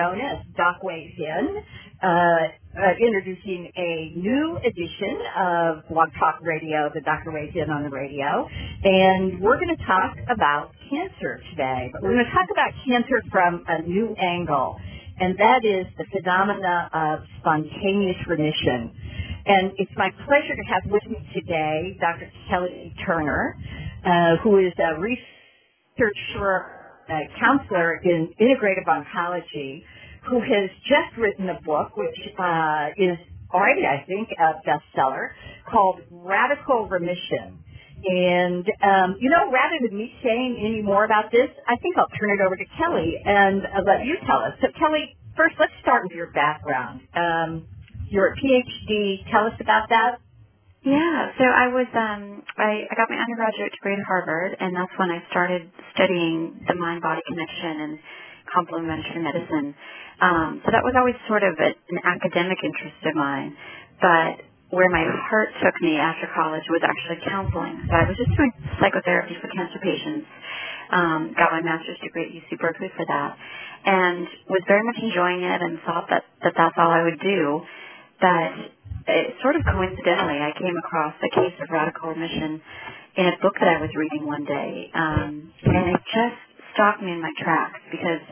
known as Doc Weighs In, uh, uh, introducing a new edition of Blog Talk Radio, the Doctor Weighs In on the radio. And we're going to talk about cancer today, but we're going to talk about cancer from a new angle, and that is the phenomena of spontaneous remission. And it's my pleasure to have with me today Dr. Kelly Turner, uh, who is a researcher a counselor in integrative oncology who has just written a book which uh, is already, I think, a bestseller called Radical Remission. And, um, you know, rather than me saying any more about this, I think I'll turn it over to Kelly and uh, let you tell us. So, Kelly, first, let's start with your background. Um, you're a PhD. Tell us about that. Yeah, so I was um I, I got my undergraduate degree at Harvard and that's when I started studying the mind body connection and complementary medicine. Um, so that was always sort of a, an academic interest of mine. But where my heart took me after college was actually counseling. So I was just doing psychotherapy for cancer patients. Um, got my master's degree at UC Berkeley for that, and was very much enjoying it, and thought that, that that's all I would do. But it, sort of coincidentally, I came across a case of radical remission in a book that I was reading one day, um, and it just stopped me in my tracks because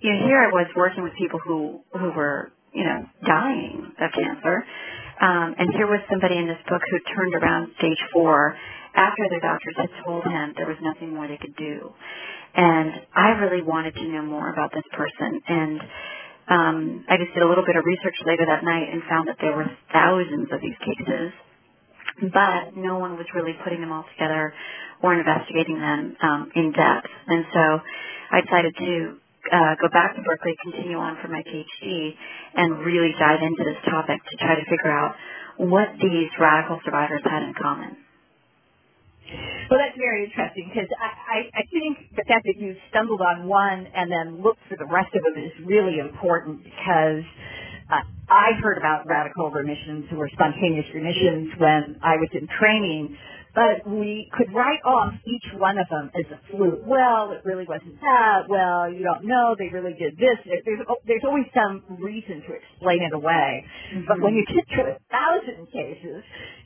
you know here I was working with people who who were you know dying of cancer, um, and here was somebody in this book who turned around stage four after their doctors had told him there was nothing more they could do, and I really wanted to know more about this person and um, I just did a little bit of research later that night and found that there were thousands of these cases, but no one was really putting them all together or investigating them um, in depth. And so I decided to uh, go back to Berkeley, continue on for my PhD, and really dive into this topic to try to figure out what these radical survivors had in common. Well, that's very interesting because I, I, I think the fact that you stumbled on one and then looked for the rest of them is really important because uh, I heard about radical remissions or spontaneous remissions when I was in training, but we could write off each one of them as a fluke. Well, it really wasn't that. Well, you don't know. They really did this. There's, there's always some reason to explain it away. Mm-hmm. But when you get to a thousand cases,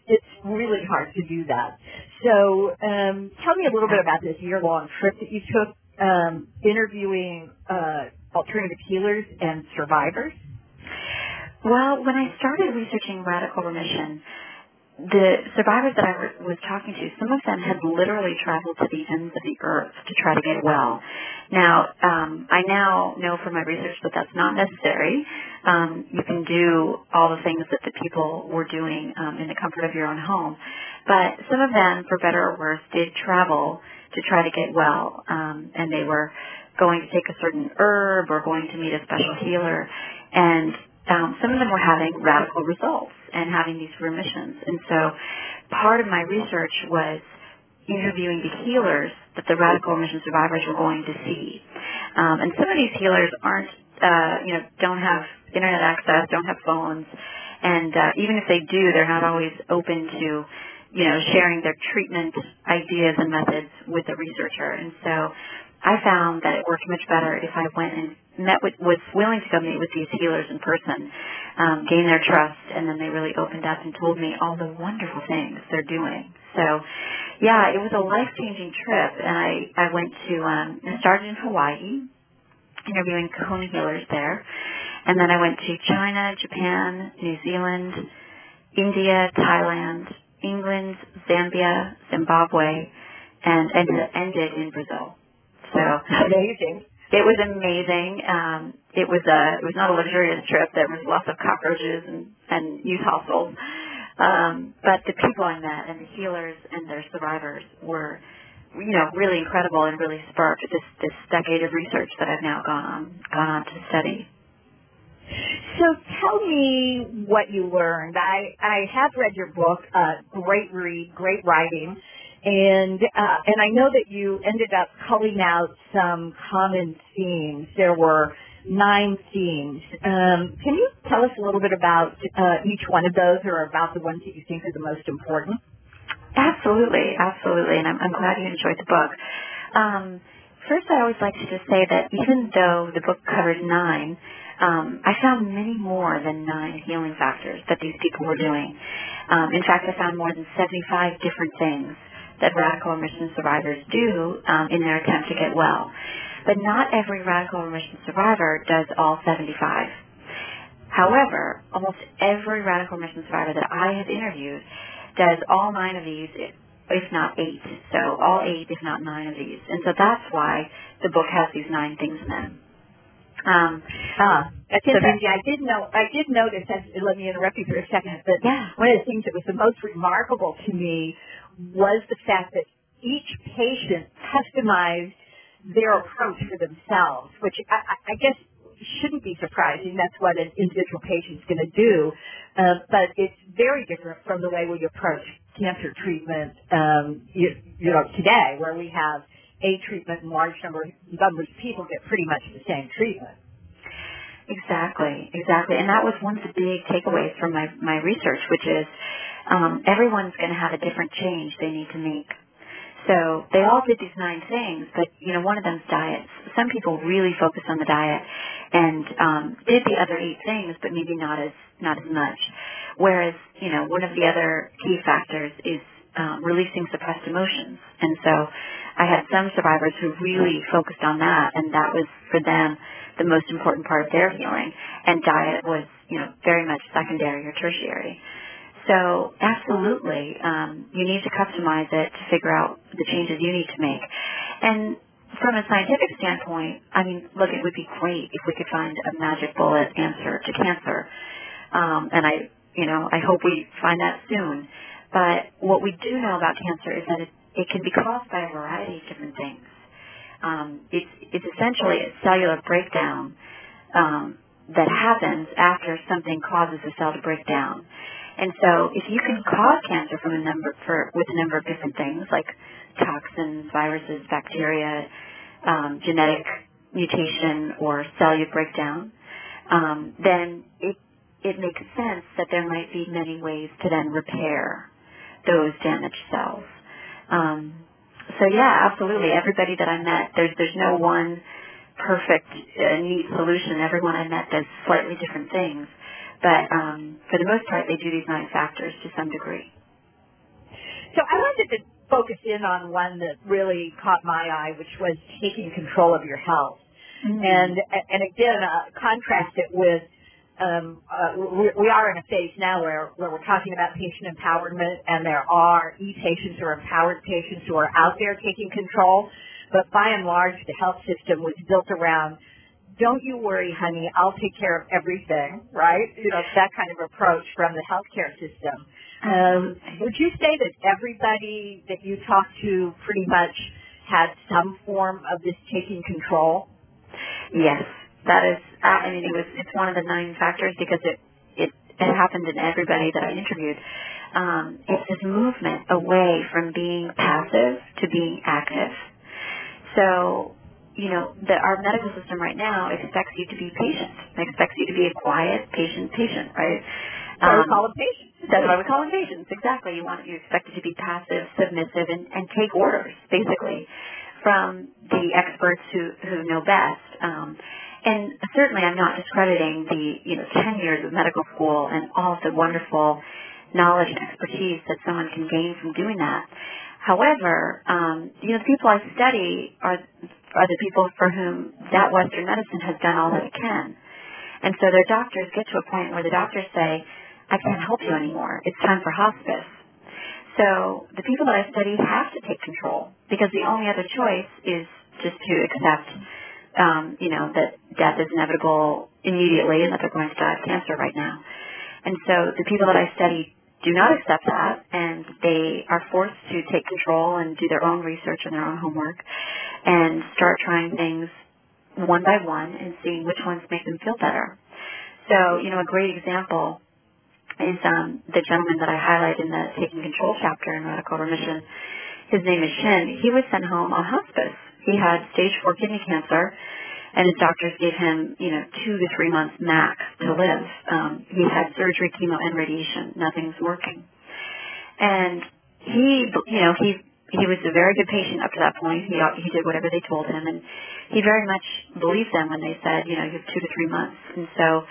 it's really hard to do that. So um, tell me a little bit about this year-long trip that you took um, interviewing uh, alternative healers and survivors. Well, when I started researching radical remission, the survivors that I was talking to, some of them had literally traveled to the ends of the earth to try to get well. Now, um, I now know from my research that that's not necessary. Um, you can do all the things that the people were doing um, in the comfort of your own home. But some of them, for better or worse, did travel to try to get well, um, and they were going to take a certain herb or going to meet a special healer, and um, some of them were having radical results and having these remissions. And so part of my research was interviewing the healers that the radical remission survivors were going to see. Um, and some of these healers aren't, uh, you know, don't have internet access, don't have phones, and uh, even if they do, they're not always open to, you know, sharing their treatment ideas and methods with the researcher. And so I found that it worked much better if I went and met with, was willing to go meet with these healers in person, um, gain their trust, and then they really opened up and told me all the wonderful things they're doing. So, yeah, it was a life-changing trip, and I, I went to, um, I started in Hawaii, interviewing Kahuna healers there, and then I went to China, Japan, New Zealand, India, Thailand, England, Zambia, Zimbabwe, and ended, ended in Brazil. So amazing. It was amazing. Um, it was a it was not a luxurious trip. There was lots of cockroaches and and youth hostels. Um, but the people I met and the healers and their survivors were, you know, really incredible and really sparked this this decade of research that I've now gone on gone on to study. So tell me what you learned. I I have read your book. Uh, great read, great writing. And uh, and I know that you ended up culling out some common themes. There were nine themes. Um, can you tell us a little bit about uh, each one of those, or about the ones that you think are the most important? Absolutely, absolutely, and I'm, I'm glad you enjoyed the book. Um, First, I always like to just say that even though the book covers nine, um, I found many more than nine healing factors that these people were doing. Um, in fact, I found more than 75 different things that radical remission survivors do um, in their attempt to get well. But not every radical remission survivor does all 75. However, almost every radical remission survivor that I have interviewed does all nine of these, if not eight. So all eight, if not nine of these. And so that's why the book has these nine things in it. Um, uh, that's so interesting. I did know. I did notice. As, let me interrupt you for a second. But yeah. one of the things that was the most remarkable to me was the fact that each patient customized their approach for themselves, which I, I guess shouldn't be surprising. That's what an individual patient's going to do. Uh, but it's very different from the way we approach cancer treatment, um, you, you know, today, where we have a treatment and large number, numbers of people get pretty much the same treatment. Exactly, exactly. And that was one of the big takeaways from my, my research, which is um, everyone's going to have a different change they need to make. So they all did these nine things, but you know, one of them's diets. Some people really focused on the diet and um, did the other eight things, but maybe not as not as much. Whereas, you know, one of the other key factors is um, releasing suppressed emotions, and so I had some survivors who really focused on that, and that was for them the most important part of their healing. And diet was, you know, very much secondary or tertiary. So absolutely, um, you need to customize it to figure out the changes you need to make. And from a scientific standpoint, I mean, look, it would be great if we could find a magic bullet answer to cancer. Um, and I, you know, I hope we find that soon. But what we do know about cancer is that it, it can be caused by a variety of different things. Um, it's, it's essentially a cellular breakdown um, that happens after something causes a cell to break down. And so if you can cause cancer from a number for with a number of different things like toxins, viruses, bacteria, um, genetic mutation or cellular breakdown, um, then it it makes sense that there might be many ways to then repair those damaged cells. Um, so yeah, absolutely. Everybody that I met, there's there's no one perfect, uh, neat solution. Everyone I met does slightly different things. But um, for the most part, they do these nine factors to some degree. So I wanted to focus in on one that really caught my eye, which was taking control of your health. Mm-hmm. And and again, uh, contrast it with um, uh, we, we are in a phase now where, where we're talking about patient empowerment, and there are e-patients or empowered patients who are out there taking control. But by and large, the health system was built around don't you worry, honey, I'll take care of everything, right? You know, that kind of approach from the healthcare system. Um, would you say that everybody that you talked to pretty much had some form of this taking control? Yes, that is. I mean, it was. It's one of the nine factors because it it, it happened in everybody that I interviewed. Um, it's this movement away from being passive to being active. So you know, that our medical system right now expects you to be patient. It expects you to be a quiet, patient patient, right? That's um, why we call them patients. That's why we call them patients. Exactly. You want you expect it to be passive, submissive, and, and take orders, basically, from the experts who who know best. Um, and certainly, I'm not discrediting the you know 10 years of medical school and all of the wonderful knowledge and expertise that someone can gain from doing that. However, um, you know, the people I study are are the people for whom that Western medicine has done all that it can. And so their doctors get to a point where the doctors say, I can't help you anymore. It's time for hospice. So the people that I study have to take control because the only other choice is just to accept, um, you know, that death is inevitable immediately and that they're going to die of cancer right now. And so the people that I study do not accept that and they are forced to take control and do their own research and their own homework and start trying things one by one and seeing which ones make them feel better. So, you know, a great example is um, the gentleman that I highlight in the Taking Control chapter in Radical Remission. His name is Shin. He was sent home on hospice. He had stage four kidney cancer, and his doctors gave him, you know, two to three months max to live. Um, he had surgery, chemo, and radiation. Nothing's working. And he, you know, he he was a very good patient up to that point. He he did whatever they told him, and he very much believed them when they said, you know, you have two to three months. And so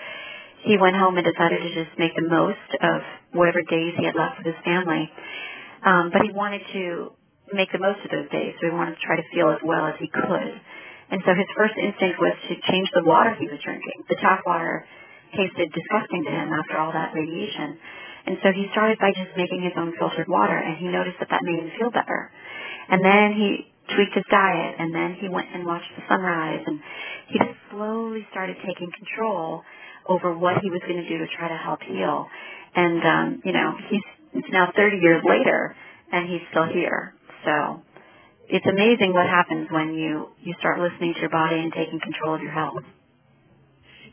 he went home and decided to just make the most of whatever days he had left with his family. Um, but he wanted to make the most of those days, so he wanted to try to feel as well as he could. And so his first instinct was to change the water he was drinking. The tap water tasted disgusting to him after all that radiation. And so he started by just making his own filtered water, and he noticed that that made him feel better. And then he tweaked his diet, and then he went and watched the sunrise, and he just slowly started taking control over what he was going to do to try to help heal. And um, you know, he's it's now 30 years later, and he's still here. So it's amazing what happens when you you start listening to your body and taking control of your health.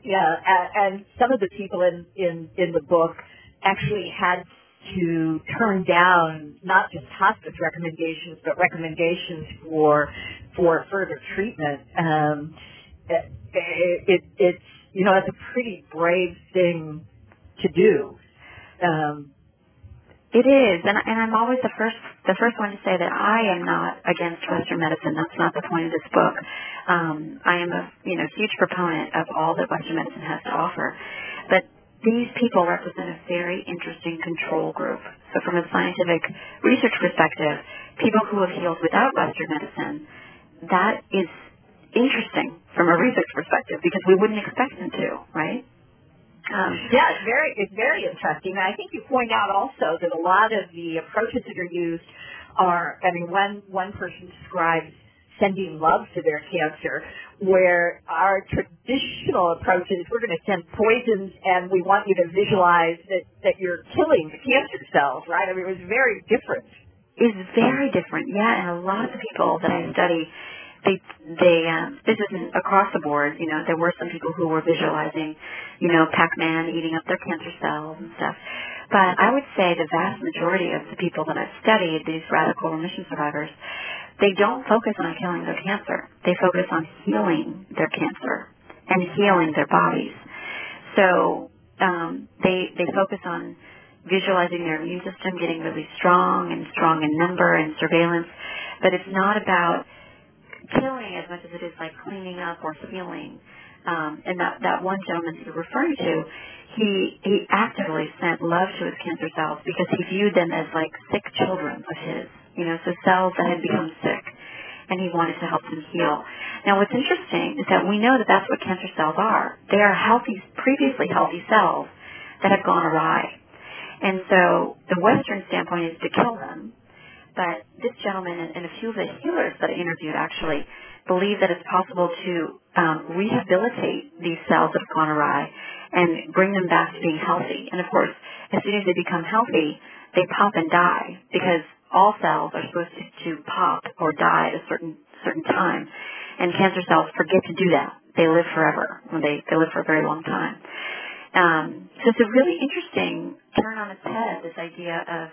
Yeah, and some of the people in in in the book actually had to turn down not just hospice recommendations, but recommendations for for further treatment. Um, it, it, it's you know it's a pretty brave thing to do. Um, it is, and, and I'm always the first the first one to say that I am not against Western medicine. That's not the point of this book. Um, I am a you know huge proponent of all that Western medicine has to offer, but these people represent a very interesting control group. So from a scientific research perspective, people who have healed without Western medicine, that is interesting from a research perspective because we wouldn't expect them to, right? Um, yeah, it's very it's very interesting. And I think you point out also that a lot of the approaches that are used are. I mean, one one person describes sending love to their cancer, where our traditional approach is we're going to send poisons and we want you to visualize that that you're killing the cancer cells, right? I mean, it was very different. It's very different, yeah. And a lot of the people that I study they they um this isn't across the board you know there were some people who were visualizing you know pac-man eating up their cancer cells and stuff. But i would say the vast majority of the people that i've studied these radical remission survivors they don't focus on killing their cancer. They focus on healing their cancer and healing their bodies. So um they they focus on visualizing their immune system getting really strong and strong in number and surveillance but it's not about killing as much as it is like cleaning up or healing. Um, and that, that one gentleman that you're referring to, he, he actively sent love to his cancer cells because he viewed them as like sick children of his, you know, so cells that had become sick and he wanted to help them heal. Now what's interesting is that we know that that's what cancer cells are. They are healthy, previously healthy cells that have gone awry. And so the Western standpoint is to kill them but this gentleman and, a few of the healers that I interviewed actually believe that it's possible to um, rehabilitate these cells that have gone awry and bring them back to being healthy. And of course, as soon as they become healthy, they pop and die because all cells are supposed to, to pop or die at a certain certain time. And cancer cells forget to do that. They live forever. They, they live for a very long time. Um, so it's a really interesting turn on its head, this idea of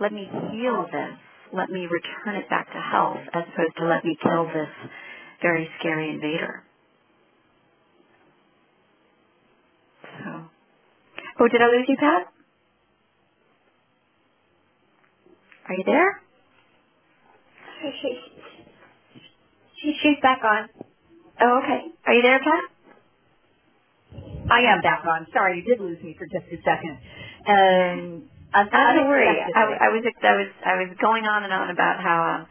let me heal this let me return it back to health as opposed to let me kill this very scary invader. So, oh, did I lose you, Pat? Are you there? She, she, she's back on. Oh, okay. Are you there, Pat? I am back on. Sorry, you did lose me for just a second. Um, uh, not to worry. I, I was I was I was going on and on about how um,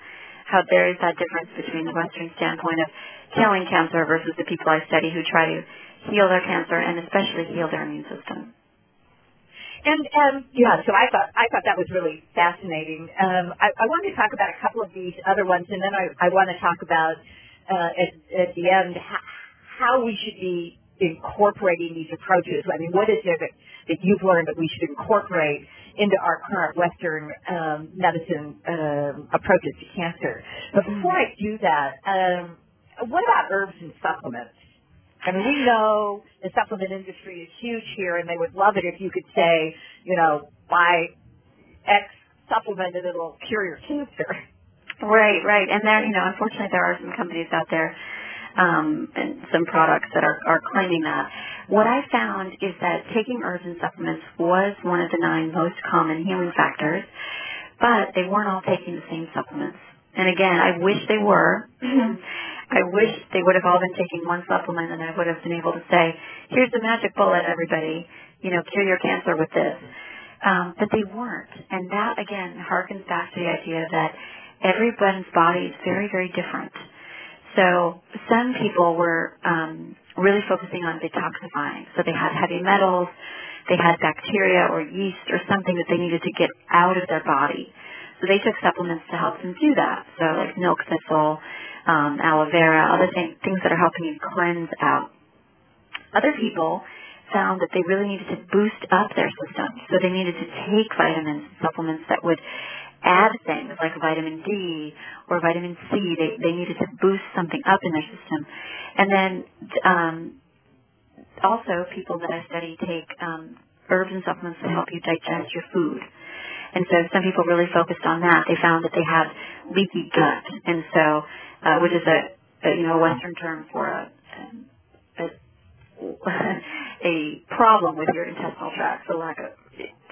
how there is that difference between the Western standpoint of killing cancer versus the people I study who try to heal their cancer and especially heal their immune system. And um, yeah, so I thought I thought that was really fascinating. Um, I, I wanted to talk about a couple of these other ones, and then I, I want to talk about uh, at, at the end how, how we should be incorporating these approaches. I mean, what is it that, that you've learned that we should incorporate into our current Western um, medicine um, approaches to cancer. But before I do that, um, what about herbs and supplements? I mean, we know the supplement industry is huge here, and they would love it if you could say, you know, buy X supplement and it'll cure your cancer. Right, right. And there, you know, unfortunately, there are some companies out there um, and some products that are, are claiming that. What I found is that taking herbs and supplements was one of the nine most common healing factors, but they weren't all taking the same supplements. And again, I wish they were. I wish they would have all been taking one supplement and I would have been able to say, here's the magic bullet, everybody. You know, cure your cancer with this. Um, but they weren't. And that, again, harkens back to the idea that everyone's body is very, very different. So some people were um, really focusing on detoxifying. So they had heavy metals, they had bacteria or yeast or something that they needed to get out of their body. So they took supplements to help them do that. So like milk thistle, um, aloe vera, other things, things that are helping you cleanse out. Other people found that they really needed to boost up their system. So they needed to take vitamins, and supplements that would add things like vitamin D or vitamin C. They, they needed to boost something up in their system. And then um, also people that I study take um, herbs and supplements that help you digest your food. And so some people really focused on that. They found that they had leaky gut, and so uh, which is a, a you know a Western term for a, a a problem with your intestinal tract, for lack of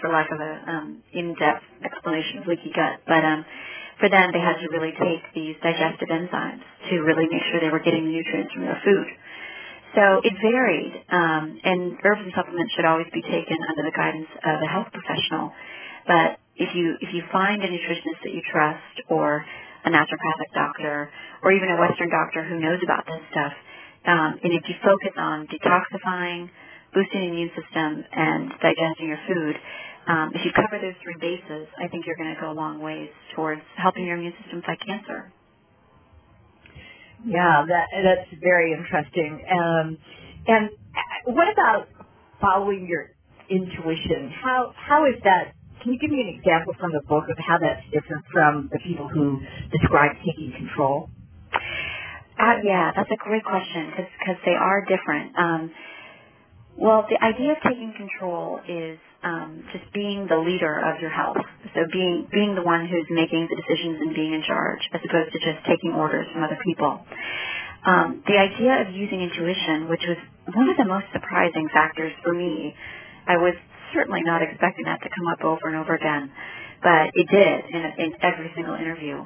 for lack of a um, in-depth explanation of leaky gut. But um, for them, they had to really take these digestive enzymes to really make sure they were getting the nutrients from their food. So it varied, um, and herbs and supplements should always be taken under the guidance of a health professional. But if you if you find a nutritionist that you trust, or a naturopathic doctor, or even a Western doctor who knows about this stuff, um, and if you focus on detoxifying, boosting the immune system, and digesting your food, um, if you cover those three bases, I think you're going to go a long ways towards helping your immune system fight cancer. Yeah, that that's very interesting. Um, and what about following your intuition? How how is that? Can you give me an example from the book of how that's different from the people who describe taking control? Uh, yeah, that's a great question because they are different. Um, well, the idea of taking control is um, just being the leader of your health. So being being the one who's making the decisions and being in charge, as opposed to just taking orders from other people. Um, the idea of using intuition, which was one of the most surprising factors for me, I was certainly not expecting that to come up over and over again, but it did in, in every single interview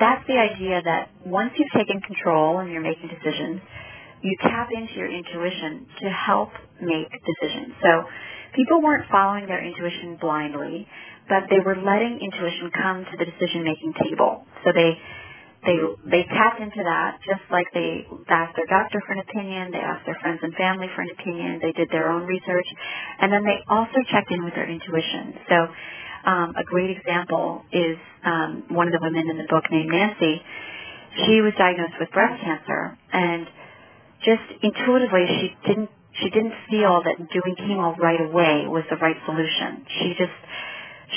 that's the idea that once you've taken control and you're making decisions, you tap into your intuition to help make decisions. So people weren't following their intuition blindly, but they were letting intuition come to the decision making table. So they they they tapped into that just like they asked their doctor for an opinion, they asked their friends and family for an opinion, they did their own research, and then they also checked in with their intuition. So um, a great example is um, one of the women in the book named Nancy. She was diagnosed with breast cancer, and just intuitively, she didn't she didn't feel that doing chemo right away was the right solution. She just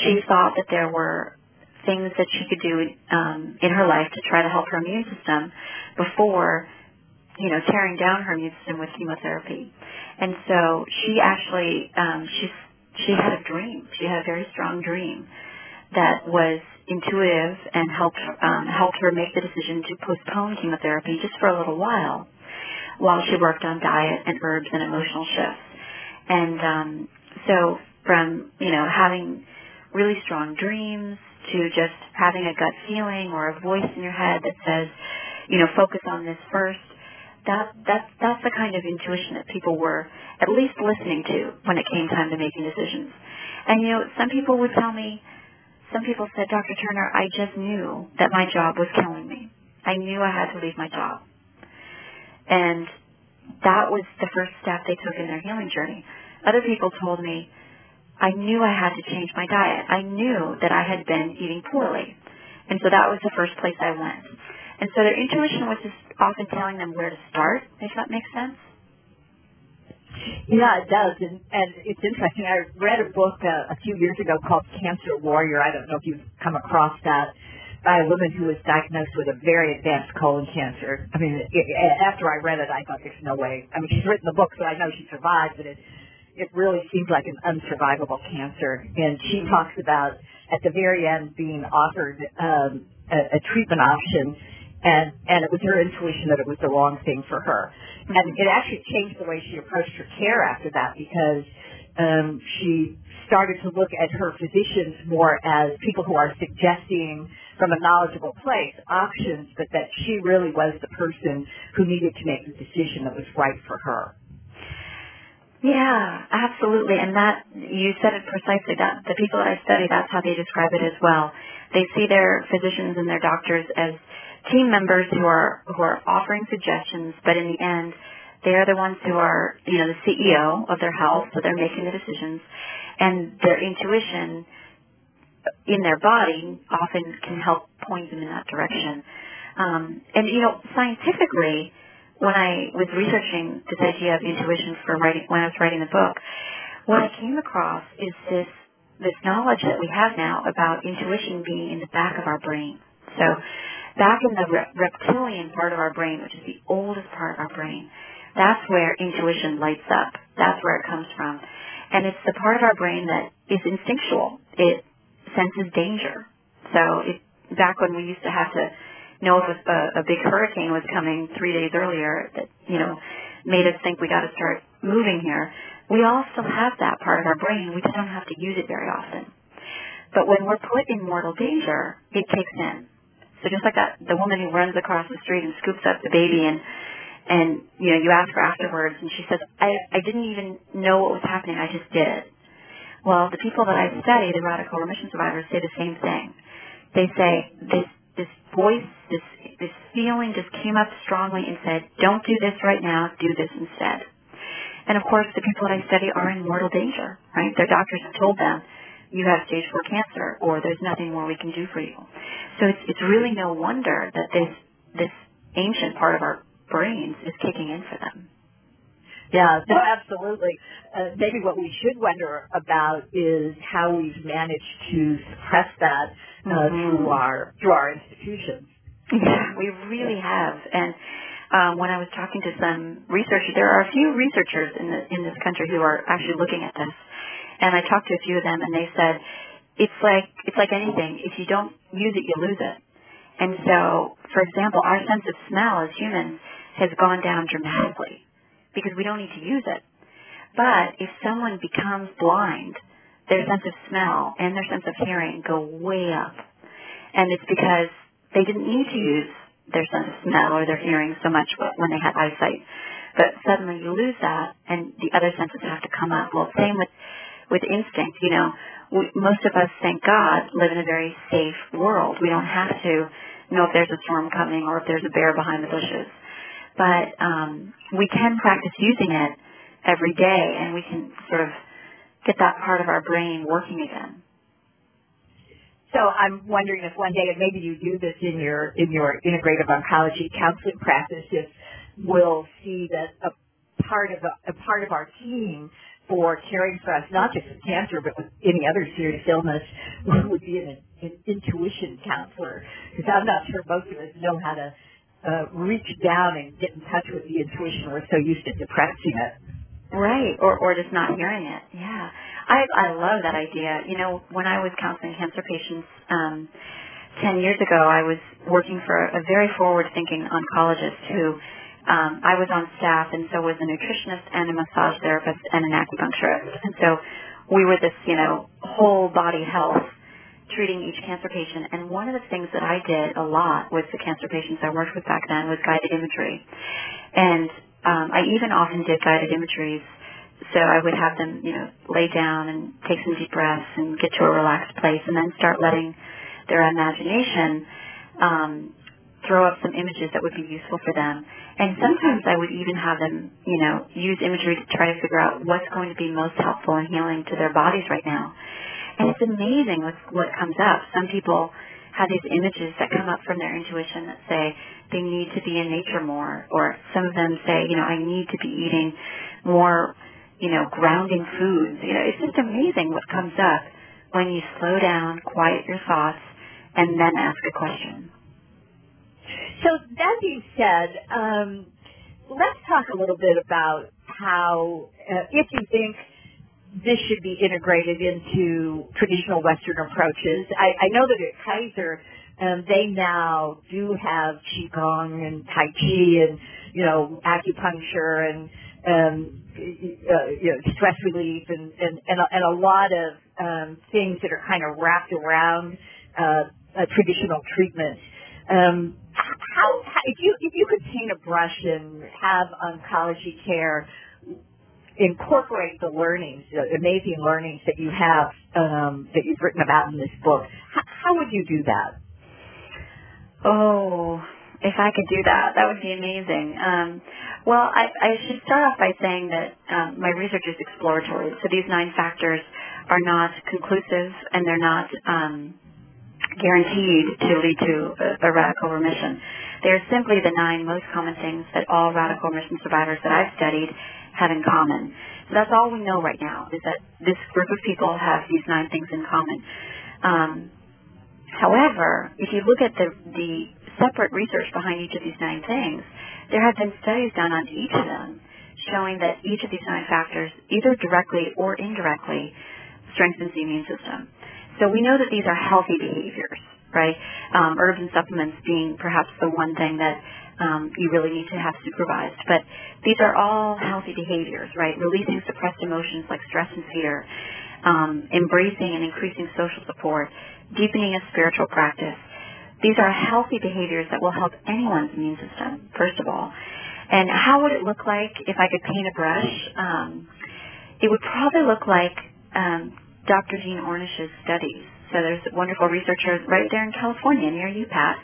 she thought that there were things that she could do um, in her life to try to help her immune system before you know tearing down her immune system with chemotherapy. And so she actually um, she she had a dream. She had a very strong dream that was intuitive and helped um, helped her make the decision to postpone chemotherapy just for a little while, while she worked on diet and herbs and emotional shifts. And um, so, from you know having really strong dreams to just having a gut feeling or a voice in your head that says, you know, focus on this first. That that that's the kind of intuition that people were at least listening to when it came time to making decisions. And you know, some people would tell me, some people said, Dr. Turner, I just knew that my job was killing me. I knew I had to leave my job. And that was the first step they took in their healing journey. Other people told me, I knew I had to change my diet. I knew that I had been eating poorly. And so that was the first place I went. And so their intuition was just often telling them where to start, if that makes sense. Yeah, it does, and, and it's interesting. I read a book uh, a few years ago called Cancer Warrior. I don't know if you've come across that by a woman who was diagnosed with a very advanced colon cancer. I mean, it, it, after I read it, I thought there's no way. I mean, she's written the book, so I know she survived, but it it really seems like an unsurvivable cancer. And she talks about at the very end being offered um, a, a treatment option and and it was her intuition that it was the wrong thing for her. And it actually changed the way she approached her care after that because um, she started to look at her physicians more as people who are suggesting from a knowledgeable place options, but that she really was the person who needed to make the decision that was right for her. Yeah, absolutely. And that, you said it precisely. That the people that I study, that's how they describe it as well. They see their physicians and their doctors as team members who are, who are offering suggestions, but in the end, they are the ones who are, you know, the CEO of their health, so they're making the decisions. And their intuition in their body often can help point them in that direction. Um, and, you know, scientifically, when I was researching this idea of intuition for writing, when I was writing the book, what I came across is this this knowledge that we have now about intuition being in the back of our brain. So, back in the re- reptilian part of our brain, which is the oldest part of our brain, that's where intuition lights up. That's where it comes from, and it's the part of our brain that is instinctual. It senses danger. So, it, back when we used to have to know if a, a big hurricane was coming three days earlier that, you know, made us think we got to start moving here. We all still have that part of our brain. We just don't have to use it very often. But when we're put in mortal danger, it kicks in. So just like that, the woman who runs across the street and scoops up the baby and, and, you know, you ask her afterwards and she says, I, I didn't even know what was happening. I just did it. Well, the people that I study, the radical remission survivors, say the same thing. They say this this voice, this this feeling just came up strongly and said, "Don't do this right now. Do this instead." And of course, the people that I study are in mortal danger. Right? Their doctors have told them, "You have stage four cancer, or there's nothing more we can do for you." So it's it's really no wonder that this this ancient part of our brains is kicking in for them. Yeah, no, absolutely. Uh, maybe what we should wonder about is how we've managed to suppress that uh, mm-hmm. through our through our institutions. Yeah, we really have. And um, when I was talking to some researchers, there are a few researchers in the in this country who are actually looking at this. And I talked to a few of them, and they said it's like it's like anything. If you don't use it, you lose it. And so, for example, our sense of smell as humans has gone down dramatically because we don't need to use it. But if someone becomes blind, their sense of smell and their sense of hearing go way up. And it's because they didn't need to use their sense of smell or their hearing so much when they had eyesight. But suddenly you lose that and the other senses have to come up. Well, same with, with instinct, you know. We, most of us, thank God, live in a very safe world. We don't have to know if there's a storm coming or if there's a bear behind the bushes. But um, we can practice using it every day and we can sort of get that part of our brain working again. So I'm wondering if one day, and maybe you do this in your in your integrative oncology counseling practice, if we'll see that a part of a, a part of our team for caring for us, not just with cancer, but with any other serious illness, would be an, an intuition counselor. Because I'm not sure most of us know how to uh, reach down and get in touch with the intuition. We're so used to depressing it. Right, or or just not hearing it. Yeah, I I love that idea. You know, when I was counseling cancer patients um, ten years ago, I was working for a very forward-thinking oncologist who um, I was on staff, and so was a nutritionist and a massage therapist and an acupuncturist, and so we were this you know whole body health treating each cancer patient. And one of the things that I did a lot with the cancer patients I worked with back then was guided imagery. And um, I even often did guided imageries. So I would have them, you know, lay down and take some deep breaths and get to a relaxed place and then start letting their imagination um, throw up some images that would be useful for them. And sometimes I would even have them, you know, use imagery to try to figure out what's going to be most helpful and healing to their bodies right now. And it's amazing what, what comes up. Some people have these images that come up from their intuition that say they need to be in nature more, or some of them say, you know, I need to be eating more, you know, grounding foods. You know, it's just amazing what comes up when you slow down, quiet your thoughts, and then ask a question. So that being said, um, let's talk a little bit about how, uh, if you think this should be integrated into traditional Western approaches. I, I know that at Kaiser, um, they now do have qigong and tai chi and you know acupuncture and um, uh, you know, stress relief and, and, and, a, and a lot of um, things that are kind of wrapped around uh, traditional treatment. Um, how, how if you if you could paint a brush and have oncology care incorporate the learnings, the amazing learnings that you have um, that you've written about in this book, how, how would you do that? Oh, if I could do that, that would be amazing. Um, well, I, I should start off by saying that um, my research is exploratory. So these nine factors are not conclusive and they're not um, guaranteed to lead to a, a radical remission. They are simply the nine most common things that all radical remission survivors that I've studied have in common. So that's all we know right now is that this group of people have these nine things in common. Um, however, if you look at the, the separate research behind each of these nine things, there have been studies done on each of them showing that each of these nine factors, either directly or indirectly, strengthens the immune system. So we know that these are healthy behaviors, right? Um, herbs and supplements being perhaps the one thing that um, you really need to have supervised. But these are all healthy behaviors, right? Releasing suppressed emotions like stress and fear, um, embracing and increasing social support, deepening a spiritual practice. These are healthy behaviors that will help anyone's immune system, first of all. And how would it look like if I could paint a brush? Um, it would probably look like um, Dr. Dean Ornish's studies. So there's a wonderful researchers right there in California near you, Pat.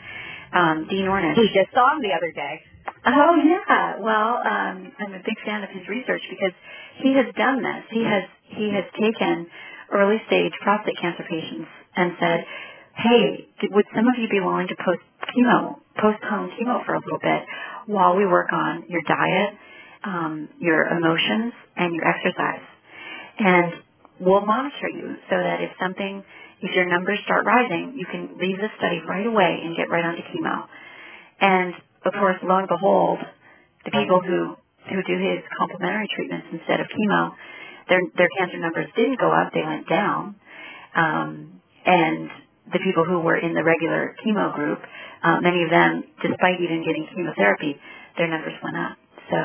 Um, Dean Ornish. We just saw him the other day. Oh yeah. Well, um, I'm a big fan of his research because he has done this. He has he has taken early stage prostate cancer patients and said, "Hey, would some of you be willing to post chemo, postpone chemo for a little bit while we work on your diet, um, your emotions, and your exercise?" And we'll monitor you so that if something, if your numbers start rising, you can leave the study right away and get right onto chemo. And of course, lo and behold, the people who who do his complementary treatments instead of chemo, their their cancer numbers didn't go up; they went down. Um, and the people who were in the regular chemo group, uh, many of them, despite even getting chemotherapy, their numbers went up. So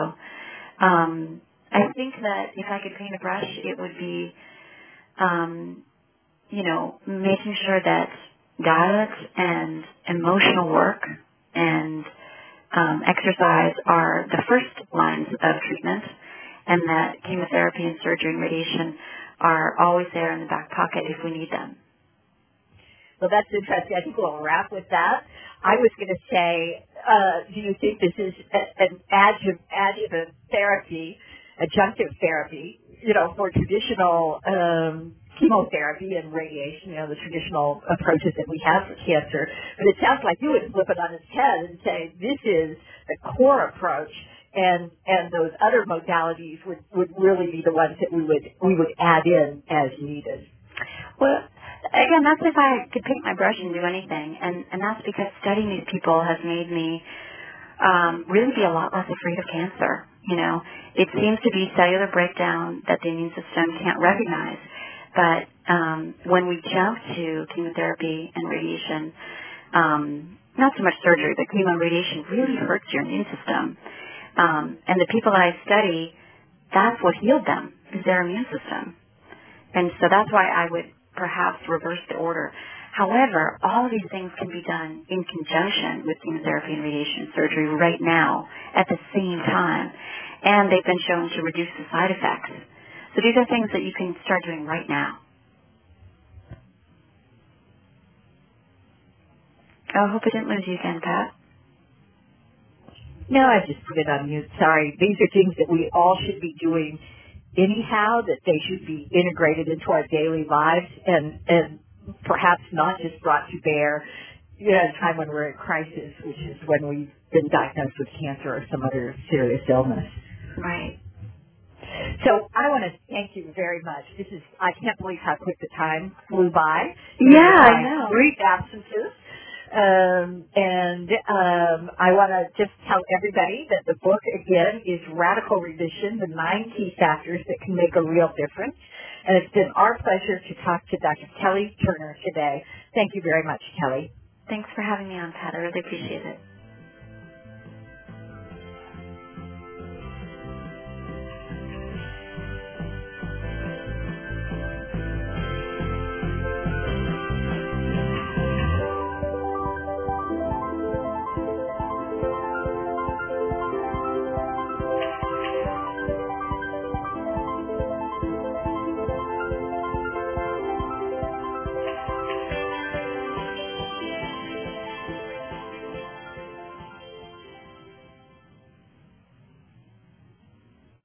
um, I think that if I could paint a brush, it would be um, you know, making sure that diet and emotional work and um, exercise are the first lines of treatment, and that chemotherapy and surgery and radiation are always there in the back pocket if we need them. Well, that's interesting. I think we'll wrap with that. I was going to say, uh, do you think this is an adjunct, adjuvant therapy, adjunctive therapy, you know, for traditional um, chemotherapy and radiation, you know, the traditional approaches that we have for cancer. But it sounds like you would flip it on its head and say this is the core approach and and those other modalities would, would really be the ones that we would we would add in as needed. Well, again, that's if I could paint my brush and do anything, and and that's because studying these people has made me um, really be a lot less afraid of cancer. You know, it seems to be cellular breakdown that the immune system can't recognize. But um, when we jump to chemotherapy and radiation, um, not so much surgery, but chemo and radiation really hurts your immune system. Um, and the people I study, that's what healed them, is their immune system. And so that's why I would perhaps reverse the order. However, all of these things can be done in conjunction with chemotherapy and radiation surgery right now at the same time. And they've been shown to reduce the side effects. So these are things that you can start doing right now. I hope I didn't lose you again, Pat. No, I just put it on mute. Sorry. These are things that we all should be doing anyhow, that they should be integrated into our daily lives and, and perhaps not just brought to bear you know, at a time when we're in crisis, which is when we've been diagnosed with cancer or some other serious illness. Right. So I want to thank you very much. This is I can't believe how quick the time flew by. Yeah, I know. Brief absences. Um, and um, I want to just tell everybody that the book again is Radical Remission: The Nine Key Factors That Can Make a Real Difference. And it's been our pleasure to talk to Dr. Kelly Turner today. Thank you very much, Kelly. Thanks for having me on, Pat. I really appreciate it.